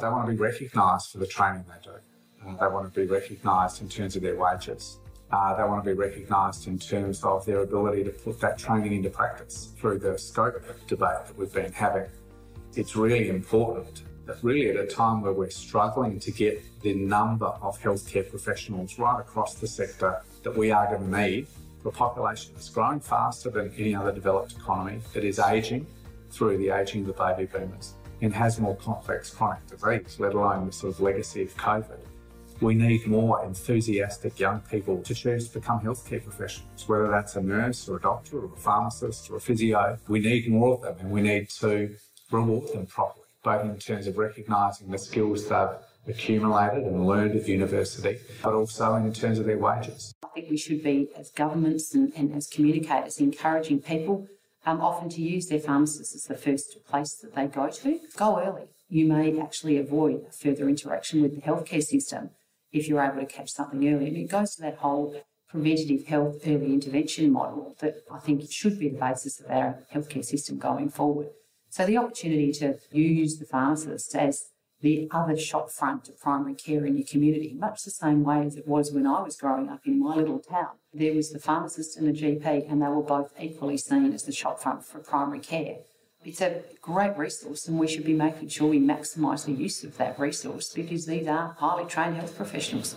They want to be recognised for the training they do. Uh, they want to be recognised in terms of their wages. Uh, they want to be recognised in terms of their ability to put that training into practice through the scope debate that we've been having. It's really important that really at a time where we're struggling to get the number of healthcare professionals right across the sector that we are going to need for a population that's growing faster than any other developed economy, that is ageing through the ageing of the baby boomers and has more complex chronic disease, let alone the sort of legacy of COVID. We need more enthusiastic young people to choose to become healthcare professionals, whether that's a nurse or a doctor or a pharmacist or a physio. We need more of them and we need to reward them properly both in terms of recognising the skills they've accumulated and learned at university, but also in terms of their wages. I think we should be, as governments and, and as communicators, encouraging people um, often to use their pharmacist as the first place that they go to. Go early. You may actually avoid further interaction with the healthcare system if you're able to catch something early. And it goes to that whole preventative health early intervention model that I think should be the basis of our healthcare system going forward. So the opportunity to use the pharmacist as the other shop front to primary care in your community, much the same way as it was when I was growing up in my little town. There was the pharmacist and the GP, and they were both equally seen as the shop front for primary care. It's a great resource, and we should be making sure we maximise the use of that resource because these are highly trained health professionals.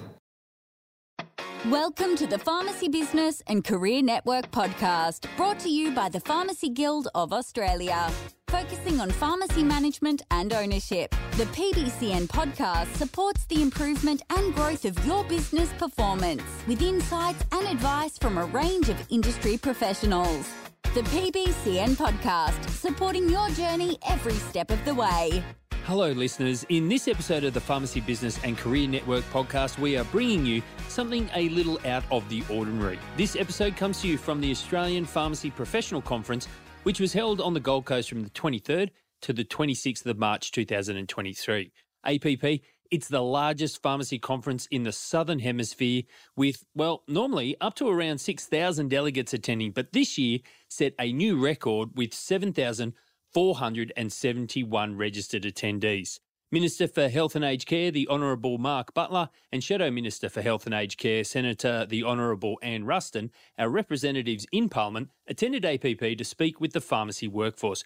Welcome to the Pharmacy Business and Career Network podcast, brought to you by the Pharmacy Guild of Australia. Focusing on pharmacy management and ownership, the PBCN podcast supports the improvement and growth of your business performance with insights and advice from a range of industry professionals. The PBCN podcast, supporting your journey every step of the way. Hello, listeners. In this episode of the Pharmacy Business and Career Network podcast, we are bringing you something a little out of the ordinary. This episode comes to you from the Australian Pharmacy Professional Conference, which was held on the Gold Coast from the 23rd to the 26th of March 2023. APP, it's the largest pharmacy conference in the Southern Hemisphere with, well, normally up to around 6,000 delegates attending, but this year set a new record with 7,471 registered attendees. Minister for Health and Aged Care, the Honourable Mark Butler, and Shadow Minister for Health and Aged Care, Senator the Honourable Anne Ruston, our representatives in Parliament, attended APP to speak with the pharmacy workforce.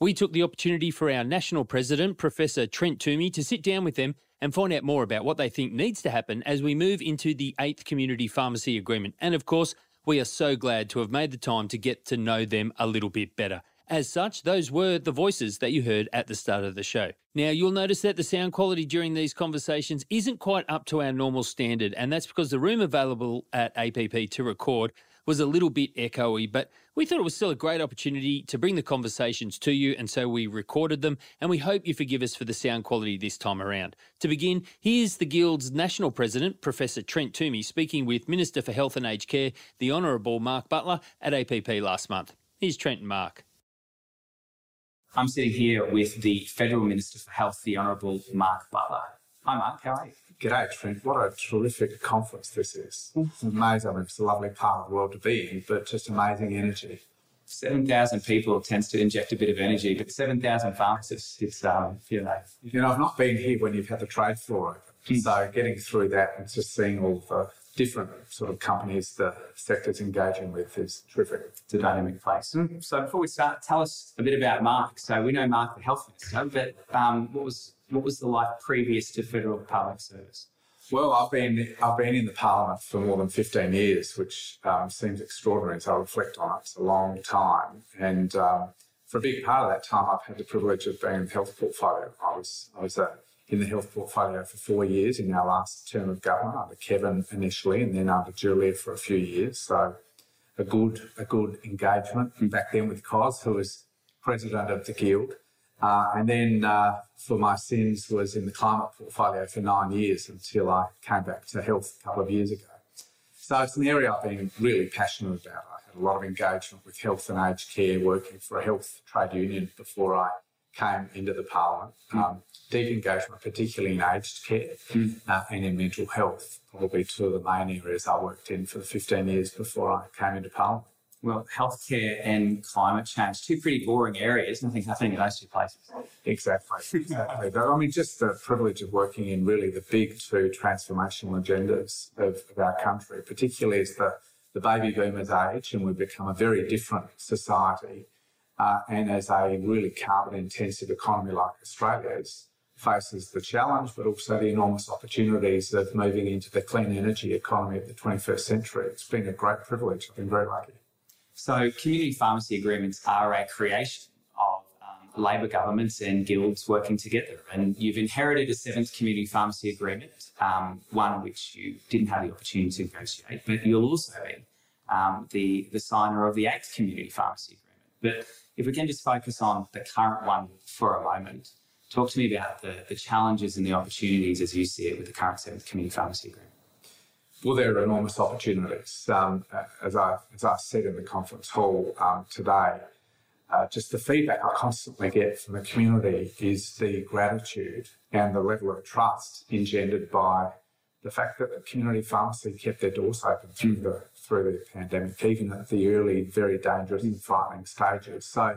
We took the opportunity for our National President, Professor Trent Twomey, to sit down with them and find out more about what they think needs to happen as we move into the 8th Community Pharmacy Agreement. And of course, we are so glad to have made the time to get to know them a little bit better. As such, those were the voices that you heard at the start of the show. Now, you'll notice that the sound quality during these conversations isn't quite up to our normal standard, and that's because the room available at APP to record was a little bit echoey, but we thought it was still a great opportunity to bring the conversations to you, and so we recorded them, and we hope you forgive us for the sound quality this time around. To begin, here's the Guild's National President, Professor Trent Twomey, speaking with Minister for Health and Aged Care, the Honourable Mark Butler, at APP last month. Here's Trent and Mark. I'm sitting here with the Federal Minister for Health, the Honourable Mark Butler. Hi, Mark. How are you? G'day, Trent. What a terrific conference this is. It's amazing. I it's a lovely part of the world to be in, but just amazing energy. 7,000 people tends to inject a bit of energy, but 7,000 pharmacists, it's, um, you know. You know, I've not been here when you've had the trade floor open. Mm. So getting through that and just seeing all the different sort of companies the sector's engaging with is terrific. It's a dynamic place. Mm. So before we start, tell us a bit about Mark. So we know Mark, the health minister, but um, what was what was the life previous to federal public service? Well, I've been I've been in the parliament for more than fifteen years, which um, seems extraordinary as I reflect on it. It's a long time, and um, for a big part of that time, I've had the privilege of being in the health portfolio. I was I was a in the health portfolio for four years in our last term of government under Kevin initially, and then under Julia for a few years. So a good a good engagement back then with Kos, who was president of the guild, uh, and then uh, for my sins was in the climate portfolio for nine years until I came back to health a couple of years ago. So it's an area I've been really passionate about. I had a lot of engagement with health and aged care, working for a health trade union before I came into the parliament. Um, deep engagement, particularly in aged care mm. uh, and in mental health, probably two of the main areas I worked in for the 15 years before I came into Parliament. Well, healthcare and climate change, two pretty boring areas. Nothing happening in those two places. Exactly. Exactly. but, I mean, just the privilege of working in really the big two transformational agendas of, of our country, particularly as the, the baby boomers age and we've become a very different society. Uh, and as a really carbon intensive economy like Australia's faces the challenge, but also the enormous opportunities of moving into the clean energy economy of the 21st century. It's been a great privilege. I've been very lucky. So, community pharmacy agreements are a creation of um, Labor governments and guilds working together. And you've inherited a seventh community pharmacy agreement, um, one which you didn't have the opportunity to negotiate, but you'll also be um, the, the signer of the eighth community pharmacy agreement. But if we can just focus on the current one for a moment, talk to me about the, the challenges and the opportunities as you see it with the current seventh community pharmacy agreement. Well, there are enormous opportunities. Um, as, I, as I said in the conference hall um, today, uh, just the feedback I constantly get from the community is the gratitude and the level of trust engendered by the fact that the community pharmacy kept their doors open through the through the pandemic, even at the early, very dangerous and frightening stages. So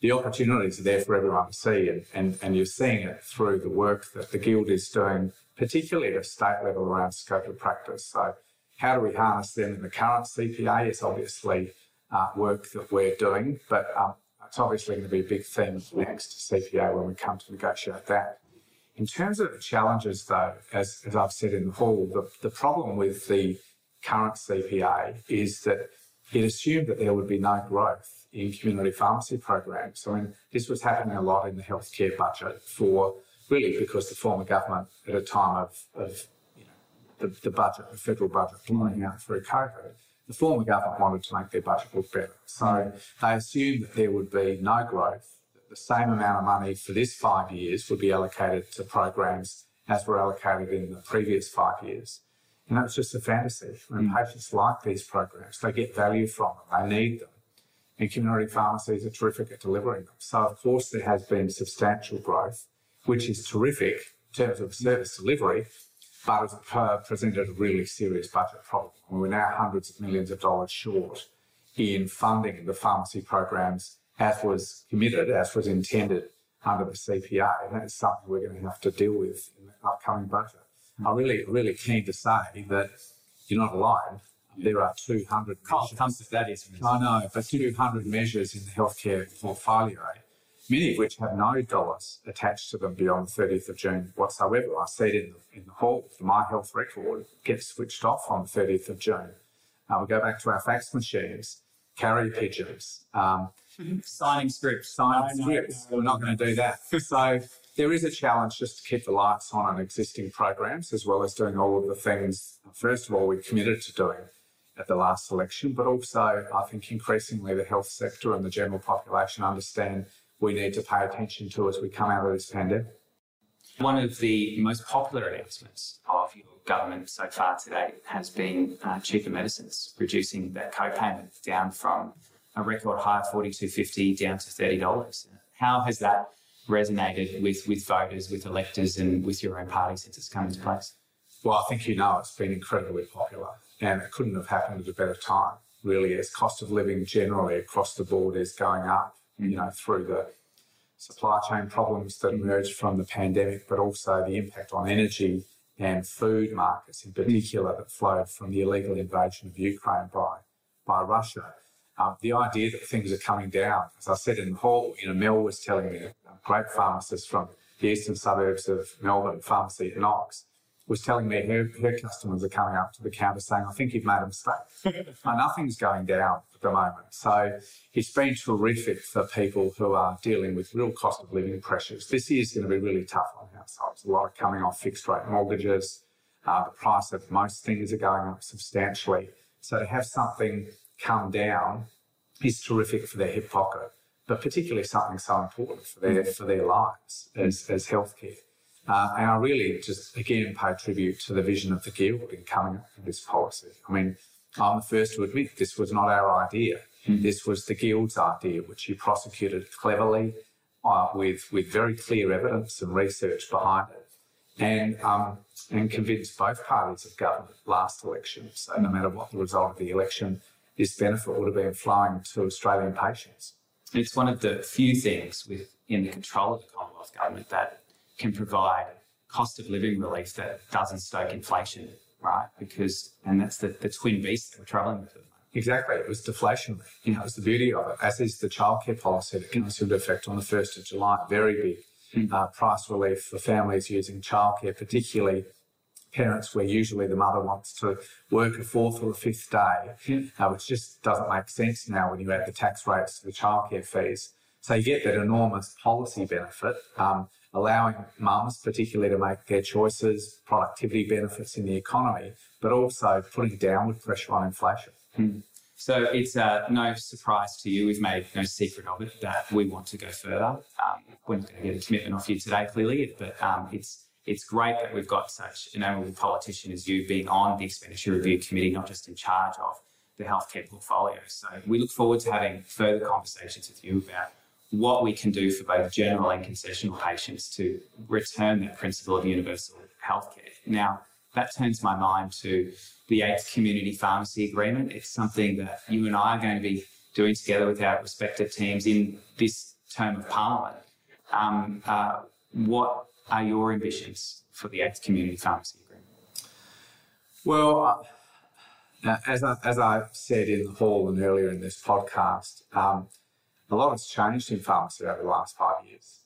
the opportunities are there for everyone to see, and, and, and you're seeing it through the work that the Guild is doing particularly at a state level around scope of practice. So, how do we harness them in the current CPA is obviously uh, work that we're doing, but um, it's obviously going to be a big theme next CPA when we come to negotiate that. In terms of the challenges, though, as, as I've said in the hall, the, the problem with the current CPA is that it assumed that there would be no growth in community pharmacy programs. I mean, this was happening a lot in the healthcare budget for really because the former government, at a time of, of you know, the, the budget, the federal budget blowing out through COVID, the former government wanted to make their budget look better. So they assumed that there would be no growth, that the same amount of money for this five years would be allocated to programs as were allocated in the previous five years. And that's just a fantasy. When mm. patients like these programs, they get value from them, they need them. And community pharmacies are terrific at delivering them. So, of course, there has been substantial growth which is terrific in terms of service delivery, but it's presented a really serious budget problem. We're now hundreds of millions of dollars short in funding the pharmacy programs as was committed, as was intended under the CPA. And that's something we're going to have to deal with in the upcoming budget. I'm really, really keen to say that you're not alone. There are 200 measures. that is. I know, but 200 measures in the healthcare portfolio many of which have no dollars attached to them beyond the 30th of June whatsoever. I said in the, in the hall, the My Health record gets switched off on the 30th of June. Uh, we go back to our fax machines, carrier pigeons, um, signing scripts. Signing scripts. We're not going to do that. so there is a challenge just to keep the lights on on existing programs as well as doing all of the things, first of all, we committed to doing at the last election, but also I think increasingly the health sector and the general population understand we need to pay attention to as we come out of this pandemic. One of the most popular announcements of your government so far today has been uh, cheaper medicines, reducing that co-payment down from a record high of forty two fifty down to thirty dollars. How has that resonated with with voters, with electors, and with your own party since it's come into place? Well, I think you know it's been incredibly popular, and it couldn't have happened at a better time. Really, as cost of living generally across the board is going up, you know, through the supply chain problems that emerged from the pandemic, but also the impact on energy and food markets in particular that flowed from the illegal invasion of Ukraine by, by Russia. Um, the idea that things are coming down, as I said in the hall, you know, Mel was telling me, a great pharmacist from the eastern suburbs of Melbourne, pharmacy at Knox, was telling me her, her customers are coming up to the counter saying, I think you've made a mistake. nothing's going down at the moment. So it's been terrific for people who are dealing with real cost of living pressures. This year's going to be really tough on households. A lot of coming off fixed rate mortgages. Uh, the price of most things are going up substantially. So to have something come down is terrific for their hip pocket, but particularly something so important for their, for their lives as, as healthcare. Uh, and I really just again pay tribute to the vision of the Guild in coming up with this policy. I mean, I'm the first to admit this was not our idea. Mm. This was the Guild's idea, which you prosecuted cleverly uh, with, with very clear evidence and research behind it. And, um, and convinced both parties of government last election. So no matter what the result of the election, this benefit would have been flowing to Australian patients. It's one of the few things within the control of the Commonwealth Government that can provide cost of living relief that doesn't stoke inflation, right? Because, and that's the, the twin beast that we're travelling with. Exactly. It was deflationary. You know, it's the beauty of it, as is the childcare policy that comes into effect on the 1st of July. Very big uh, price relief for families using childcare, particularly parents where usually the mother wants to work a fourth or a fifth day, uh, which just doesn't make sense now when you add the tax rates to the childcare fees. So you get that enormous policy benefit, um, allowing mums particularly to make their choices, productivity benefits in the economy, but also putting downward pressure on inflation. Mm. So it's uh, no surprise to you. We've made no secret of it that we want to go further. Um, we're not going to get a commitment off you today, clearly, but um, it's it's great that we've got such an able politician as you being on the expenditure review committee, not just in charge of the healthcare portfolio. So we look forward to having further conversations with you about what we can do for both general and concessional patients to return that principle of universal healthcare. Now, that turns my mind to the eighth community pharmacy agreement. It's something that you and I are going to be doing together with our respective teams in this term of parliament. Um, uh, what are your ambitions for the eighth community pharmacy agreement? Well, uh, as, I, as I said in the hall and earlier in this podcast, um, a lot has changed in pharmacy over the last five years,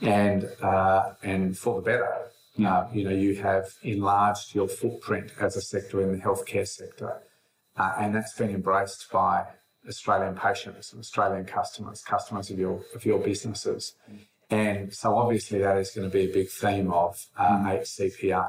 and uh, and for the better. Uh, you know, you have enlarged your footprint as a sector in the healthcare sector, uh, and that's been embraced by Australian patients and Australian customers, customers of your of your businesses. And so obviously that is going to be a big theme of uh, 8CPA.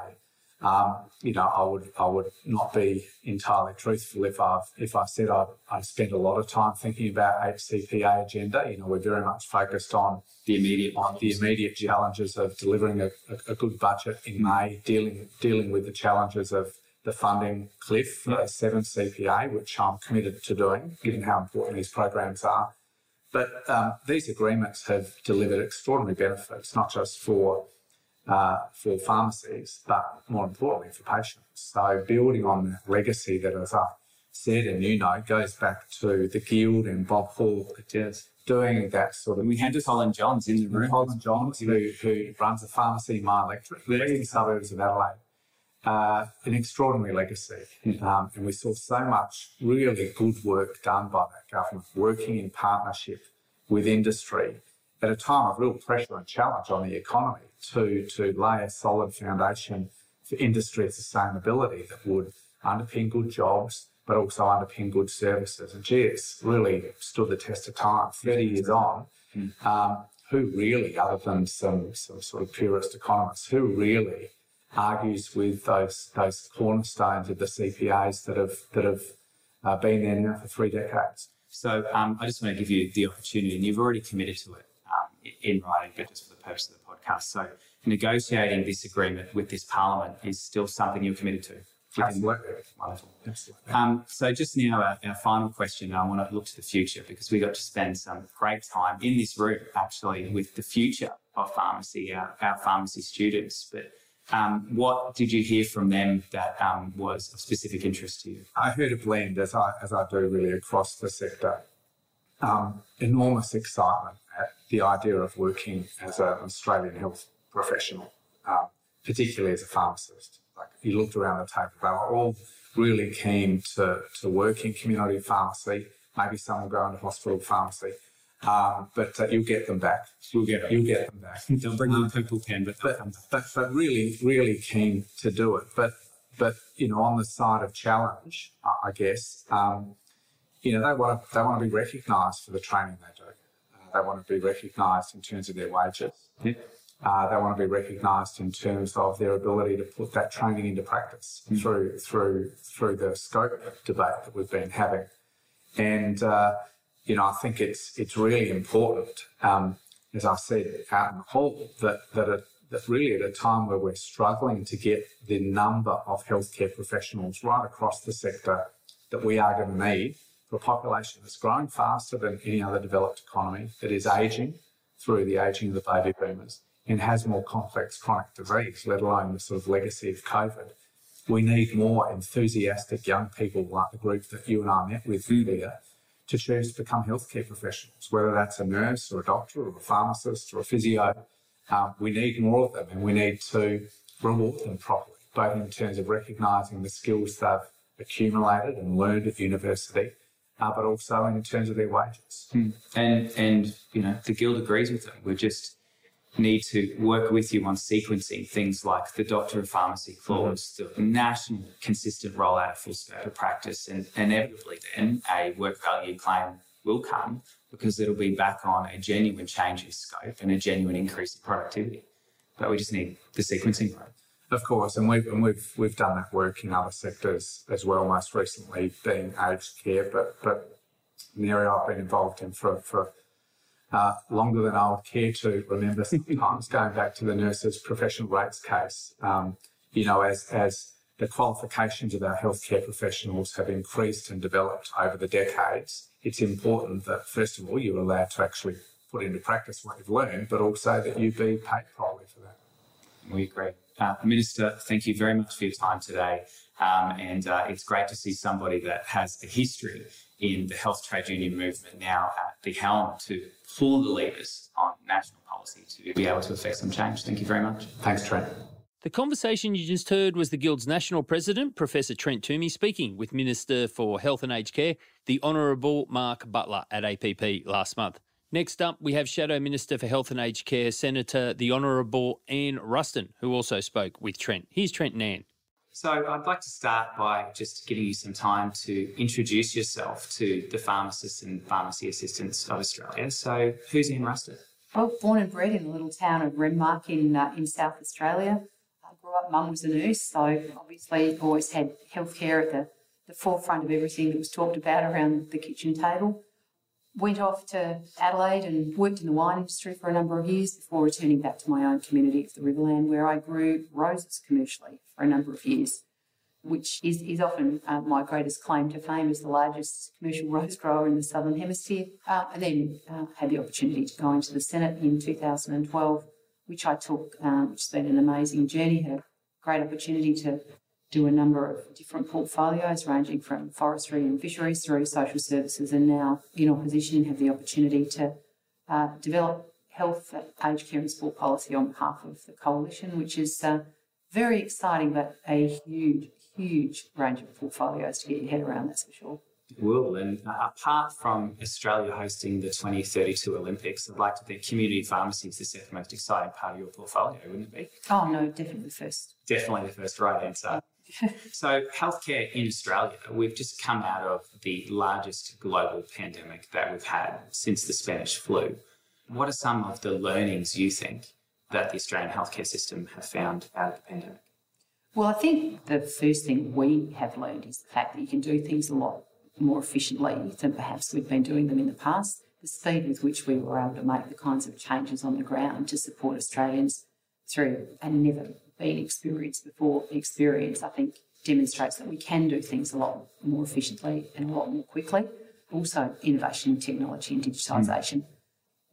Um, you know, I would I would not be entirely truthful if I've if I said I I spent a lot of time thinking about 8CPA agenda. You know, we're very much focused on the immediate on the immediate challenges of delivering a, a, a good budget in May, dealing dealing with the challenges of the funding cliff for seven CPA, which I'm committed to doing, given how important these programs are. But um, these agreements have delivered extraordinary benefits, not just for uh, for pharmacies, but more importantly for patients. So building on that legacy that, as I said, and you know, goes back to the Guild and Bob Hawke. Yes. Doing that sort of. We had Colin Johns in the room. Colin Johns, who, who runs a pharmacy in my electorate, the eastern suburbs of Adelaide. Uh, an extraordinary legacy. Um, and we saw so much really good work done by that government, working in partnership with industry at a time of real pressure and challenge on the economy to, to lay a solid foundation for industry sustainability that would underpin good jobs, but also underpin good services. And gee, it's really stood the test of time, 30 years on. Um, who really, other than some, some sort of purist economists, who really argues with those those cornerstones of the CPAs that have that have uh, been there now for three decades? So um, I just want to give you the opportunity, and you've already committed to it in writing, but just for the purpose of the podcast. So negotiating this agreement with this parliament is still something you're committed to. Absolutely. Wonderful. Absolutely. Um, so just now, our, our, final question, I want to look to the future because we got to spend some great time in this room actually with the future of pharmacy, our, our pharmacy students. But um, what did you hear from them that um, was of specific interest to you? I heard a blend, as I, as I do really across the sector. Um, enormous excitement at the idea of working as an Australian health professional, um, particularly as a pharmacist. Like if you looked around the table, they were all really keen to, to work in community pharmacy. Maybe some will go into hospital pharmacy, um, but uh, you'll get them back. You'll get. You'll get them back. They'll bring in people pen, but, but, but but really, really keen to do it. But but you know, on the side of challenge, I guess, um, you know, they want to they want to be recognised for the training they do. Uh, they want to be recognised in terms of their wages. Yeah. Uh, they want to be recognised in terms of their ability to put that training into practice mm. through through through the scope debate that we've been having, and uh, you know I think it's it's really important, um, as I said out in the hall, that that, it, that really at a time where we're struggling to get the number of healthcare professionals right across the sector that we are going to need for a population that's growing faster than any other developed economy, that is ageing through the ageing of the baby boomers and has more complex chronic disease, let alone the sort of legacy of COVID. We need more enthusiastic young people like the group that you and I met with earlier to choose to become healthcare professionals, whether that's a nurse or a doctor or a pharmacist or a physio. Um, we need more of them and we need to reward them properly, both in terms of recognising the skills they've accumulated and learned at university, uh, but also in terms of their wages. Mm. And and you know the guild agrees with them. We just need to work with you on sequencing things like the Doctor of Pharmacy clause, mm-hmm. the national consistent rollout of full scope of practice, and inevitably then a work value claim will come because it'll be back on a genuine change in scope and a genuine increase in productivity. But we just need the sequencing right. Of course, and we've and we've we've done that work in other sectors as well. Most recently, being aged care, but but the area I've been involved in for for uh, longer than I'll care to remember. Sometimes going back to the nurses' professional rates case, um, you know, as as the qualifications of our healthcare professionals have increased and developed over the decades, it's important that first of all you're allowed to actually put into practice what you've learned, but also that you be paid properly for that. We agree. Uh, Minister, thank you very much for your time today. Um, and uh, it's great to see somebody that has a history in the health trade union movement now at the helm to pull the levers on national policy to be able to affect some change. Thank you very much. Thanks, Trent. The conversation you just heard was the Guild's National President, Professor Trent Twomey, speaking with Minister for Health and Aged Care, the Honourable Mark Butler at APP last month. Next up, we have Shadow Minister for Health and Aged Care, Senator the Honourable Anne Ruston, who also spoke with Trent. Here's Trent and Anne. So I'd like to start by just giving you some time to introduce yourself to the pharmacists and pharmacy assistants of Australia. So who's Anne Ruston? Well, born and bred in the little town of Renmark in, uh, in South Australia. I grew up, mum was a nurse, so obviously always had healthcare at the, the forefront of everything that was talked about around the kitchen table went off to Adelaide and worked in the wine industry for a number of years before returning back to my own community of the Riverland, where I grew roses commercially for a number of years, which is, is often uh, my greatest claim to fame as the largest commercial rose grower in the Southern Hemisphere. Uh, and then uh, had the opportunity to go into the Senate in 2012, which I took, uh, which has been an amazing journey, had a great opportunity to do a number of different portfolios ranging from forestry and fisheries through social services and now in opposition have the opportunity to uh, develop health, aged care and sport policy on behalf of the coalition, which is uh, very exciting but a huge, huge range of portfolios to get your head around, that's for sure. Will. And uh, apart from Australia hosting the 2032 Olympics, I'd like to think community pharmacy is the most exciting part of your portfolio, wouldn't it be? Oh, no, definitely the first. Definitely the first right answer so, healthcare in Australia, we've just come out of the largest global pandemic that we've had since the Spanish flu. What are some of the learnings you think that the Australian healthcare system have found out of the pandemic? Well, I think the first thing we have learned is the fact that you can do things a lot more efficiently than perhaps we've been doing them in the past. The speed with which we were able to make the kinds of changes on the ground to support Australians through a never been experienced before experience, I think demonstrates that we can do things a lot more efficiently and a lot more quickly. Also, innovation in technology and digitisation. Mm.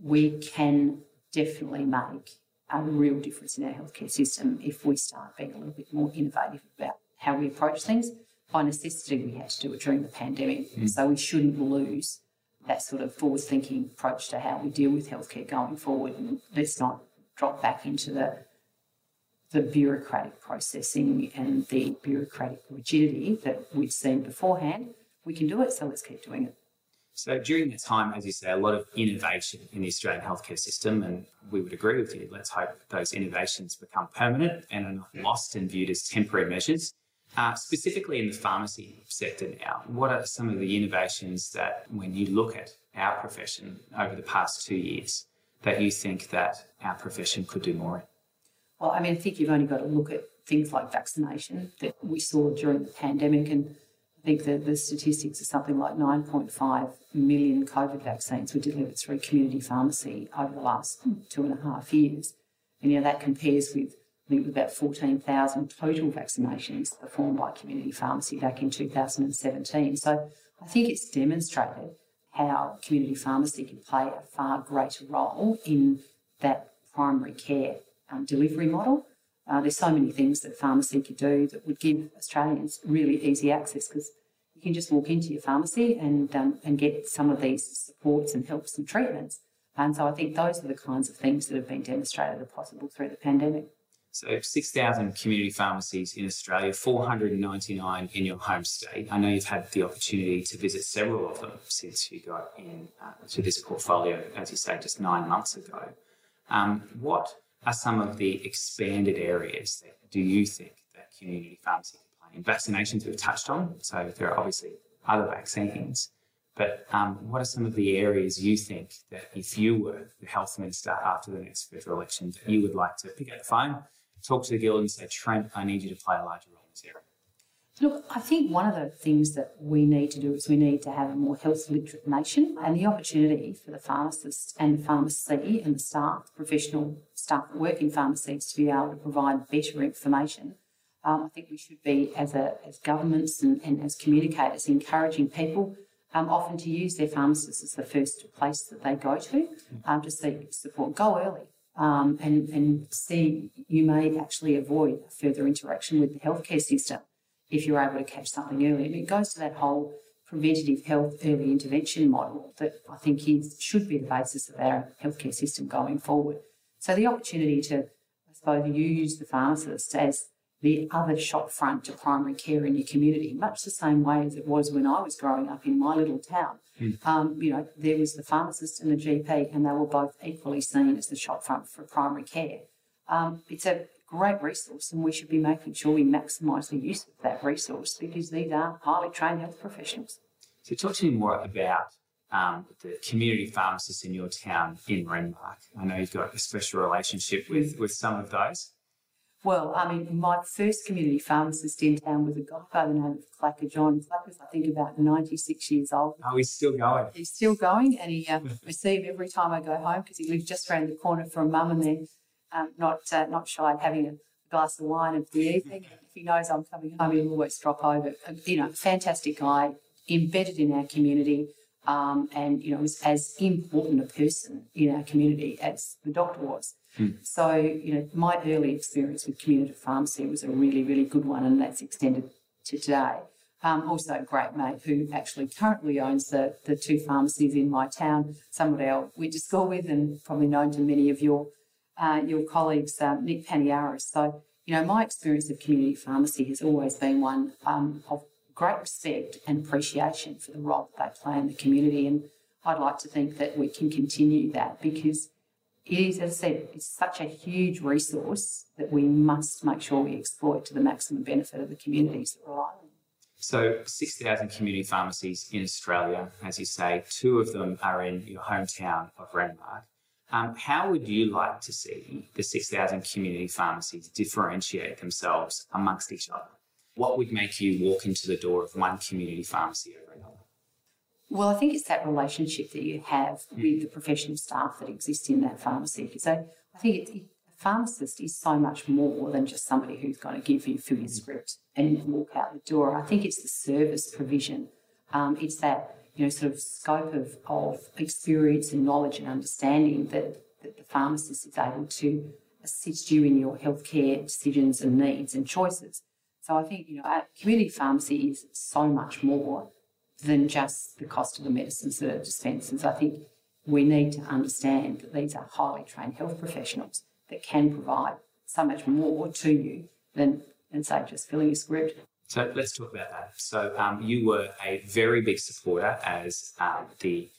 We can definitely make a real difference in our healthcare system if we start being a little bit more innovative about how we approach things. By necessity, we had to do it during the pandemic, mm. so we shouldn't lose that sort of forward thinking approach to how we deal with healthcare going forward. And let's not drop back into the the bureaucratic processing and the bureaucratic rigidity that we've seen beforehand. We can do it, so let's keep doing it. So during that time, as you say, a lot of innovation in the Australian healthcare system, and we would agree with you. Let's hope those innovations become permanent and are not lost and viewed as temporary measures. Uh, specifically in the pharmacy sector now, what are some of the innovations that, when you look at our profession over the past two years, that you think that our profession could do more in? Well, I mean, I think you've only got to look at things like vaccination that we saw during the pandemic. And I think that the statistics are something like 9.5 million COVID vaccines were delivered through community pharmacy over the last two and a half years. And, you know, that compares with, I think, about 14,000 total vaccinations performed by community pharmacy back in 2017. So I think it's demonstrated how community pharmacy can play a far greater role in that primary care um, delivery model. Uh, there's so many things that pharmacy could do that would give Australians really easy access because you can just walk into your pharmacy and um, and get some of these supports and helps and treatments. And so I think those are the kinds of things that have been demonstrated are possible through the pandemic. So 6,000 community pharmacies in Australia, 499 in your home state. I know you've had the opportunity to visit several of them since you got in uh, this portfolio, as you say, just nine months ago. Um, what are some of the expanded areas that do you think that community pharmacy can play in? Vaccinations we've touched on, so there are obviously other vaccines. But um, what are some of the areas you think that if you were the health minister after the next federal election, that you would like to pick up the phone, talk to the guild and say, Trent, I need you to play a larger role in this area? Look, I think one of the things that we need to do is we need to have a more health literate nation and the opportunity for the pharmacists and the pharmacy and the staff, professional staff that work in pharmacies to be able to provide better information. Um, I think we should be, as, a, as governments and, and as communicators, encouraging people um, often to use their pharmacist as the first place that they go to um, to seek support. Go early um, and, and see you may actually avoid further interaction with the healthcare system if you're able to catch something early. And it goes to that whole preventative health early intervention model that I think is, should be the basis of our healthcare system going forward. So the opportunity to, I suppose, use the pharmacist as the other shop front to primary care in your community, much the same way as it was when I was growing up in my little town. Mm. Um, you know, there was the pharmacist and the GP, and they were both equally seen as the shop front for primary care. Um, it's a great resource, and we should be making sure we maximise the use of that resource because these are highly trained health professionals. So, talk to me more about um, the community pharmacists in your town in Renmark. I know you've got a special relationship with, with some of those. Well, I mean, my first community pharmacist in town was a guy by the name of Clacker John. Clacker's, I think, about 96 years old. Oh, he's still going. He's still going, and he uh, I see him every time I go home because he lives just around the corner from mum and then um, not uh, not shy of having a glass of wine in the evening. if he knows I'm coming home, he'll always drop over. You know, fantastic guy, embedded in our community, um, and you know, was as important a person in our community as the doctor was. Hmm. So, you know, my early experience with community pharmacy was a really, really good one, and that's extended to today. Um, also, a great mate who actually currently owns the, the two pharmacies in my town, somebody I went to school with, and probably known to many of your uh, your colleagues, um, Nick Paniaris. So, you know, my experience of community pharmacy has always been one um, of great respect and appreciation for the role that they play in the community. And I'd like to think that we can continue that because it is, as I said, it's such a huge resource that we must make sure we exploit to the maximum benefit of the communities that rely on So, 6,000 community pharmacies in Australia, as you say, two of them are in your hometown of Renmark. Um, how would you like to see the 6,000 community pharmacies differentiate themselves amongst each other? What would make you walk into the door of one community pharmacy over another? Well, I think it's that relationship that you have mm. with the professional staff that exist in that pharmacy. So I think it, a pharmacist is so much more than just somebody who's going to give you fill your script and walk out the door. I think it's the service provision. Um, it's that you know, sort of scope of, of experience and knowledge and understanding that, that the pharmacist is able to assist you in your healthcare decisions and needs and choices. So I think, you know, community pharmacy is so much more than just the cost of the medicines that are dispensed. I think we need to understand that these are highly trained health professionals that can provide so much more to you than, than say, just filling a script. So let's talk about that. So um, you were a very big supporter as um, the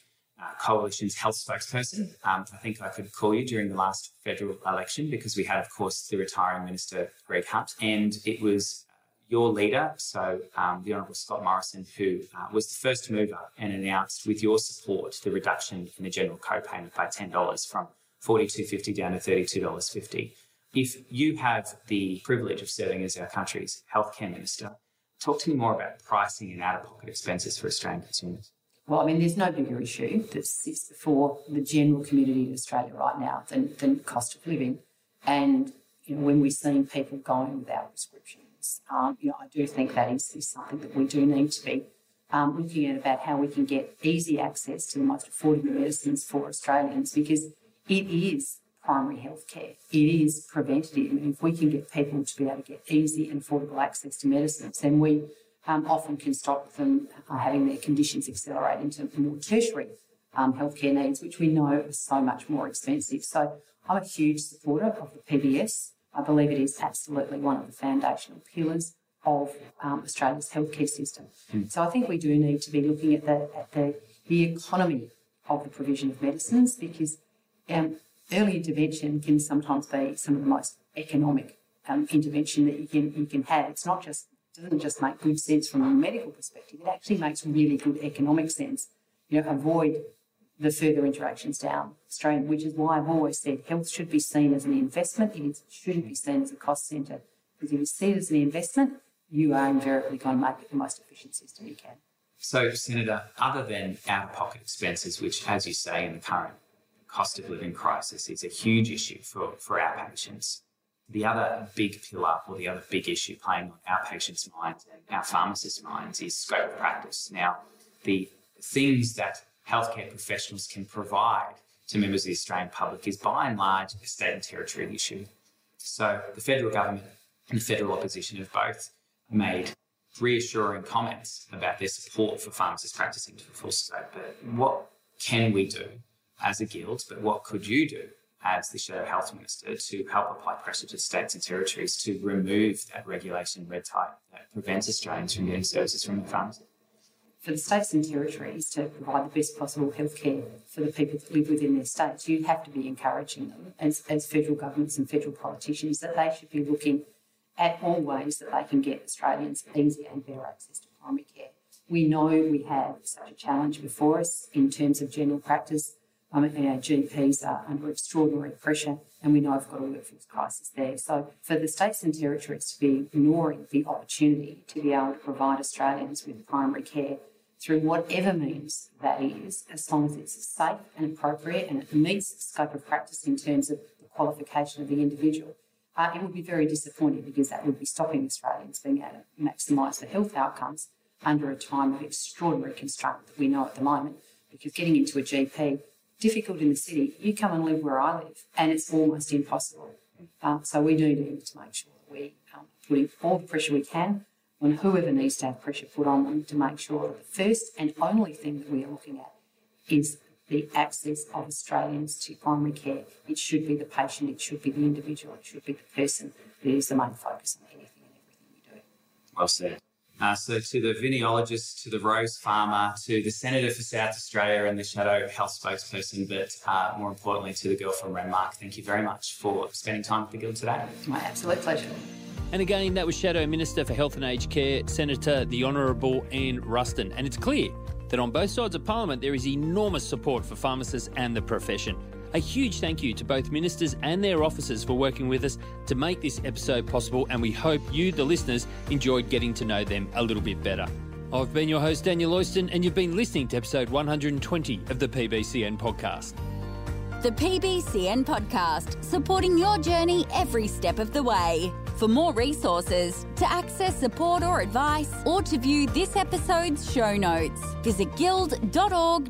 uh, coalition's health spokesperson. Um, I think I could call you during the last federal election because we had, of course, the retiring minister Greg Hunt, and it was your leader, so um, the Honourable Scott Morrison, who uh, was the first mover and announced, with your support, the reduction in the general co-payment by ten dollars from forty two fifty down to thirty two dollars fifty. If you have the privilege of serving as our country's healthcare minister, talk to me more about pricing and out of pocket expenses for Australian consumers. Well, I mean, there's no bigger issue that sits before the general community in Australia right now than, than cost of living. And you know, when we're seeing people going without prescriptions, um, you know, I do think that is, is something that we do need to be um, looking at about how we can get easy access to the most affordable medicines for Australians because it is primary health care. It is preventative. And if we can get people to be able to get easy and affordable access to medicines, then we um, often can stop them uh, having their conditions accelerate into more tertiary um, healthcare needs, which we know are so much more expensive. So I'm a huge supporter of the PBS. I believe it is absolutely one of the foundational pillars of um, Australia's healthcare system. Mm. So I think we do need to be looking at the, at the, the economy of the provision of medicines because um, early intervention can sometimes be some of the most economic um, intervention that you can you can have. It's not just doesn't just make good sense from a medical perspective. It actually makes really good economic sense. You know, avoid the further interactions downstream, which is why I've always said health should be seen as an investment. It shouldn't be seen as a cost centre. Because if you see it as an investment, you are invariably going to make it the most efficient system you can. So, Senator, other than out of pocket expenses, which, as you say, in the current cost of living crisis is a huge issue for, for our patients, the other big pillar or the other big issue playing on our patients' minds and our pharmacists' minds is scope of practice. Now, the things that healthcare professionals can provide to members of the Australian public is by and large a state and territory issue. So the federal government and the federal opposition have both made reassuring comments about their support for pharmacists practicing to the full scope. But what can we do as a guild? But what could you do as the Shadow Health Minister to help apply pressure to states and territories to remove that regulation red tape that prevents Australians from getting services from the pharmacy? For the states and territories to provide the best possible healthcare for the people that live within their states, you'd have to be encouraging them as, as federal governments and federal politicians that they should be looking at all ways that they can get Australians easier and better access to primary care. We know we have such a challenge before us in terms of general practice. Um, our GPs are under extraordinary pressure, and we know we've got a workforce crisis there. So, for the states and territories to be ignoring the opportunity to be able to provide Australians with primary care through whatever means that is, as long as it's safe and appropriate and it meets the scope of practice in terms of the qualification of the individual, uh, it would be very disappointing because that would be stopping Australians being able to maximise the health outcomes under a time of extraordinary constraint that we know at the moment. Because getting into a GP, difficult in the city, you come and live where I live, and it's almost impossible. Um, so we do need to make sure that we um, put all the pressure we can on whoever needs to have pressure put on them to make sure that the first and only thing that we are looking at is the access of Australians to primary care. It should be the patient, it should be the individual, it should be the person that is the main focus on anything and everything we do. Well said. Uh, so, to the vinologist, to the rose farmer, to the Senator for South Australia and the Shadow Health spokesperson, but uh, more importantly, to the girl from Renmark, thank you very much for spending time with the Guild today. It's my absolute pleasure. And again, that was Shadow Minister for Health and Aged Care, Senator the Honourable Anne Ruston. And it's clear that on both sides of Parliament there is enormous support for pharmacists and the profession. A huge thank you to both ministers and their officers for working with us to make this episode possible, and we hope you, the listeners, enjoyed getting to know them a little bit better. I've been your host, Daniel Oyston, and you've been listening to episode 120 of the PBCN podcast. The PBCN podcast, supporting your journey every step of the way. For more resources, to access support or advice, or to view this episode's show notes, visit guild.org.au.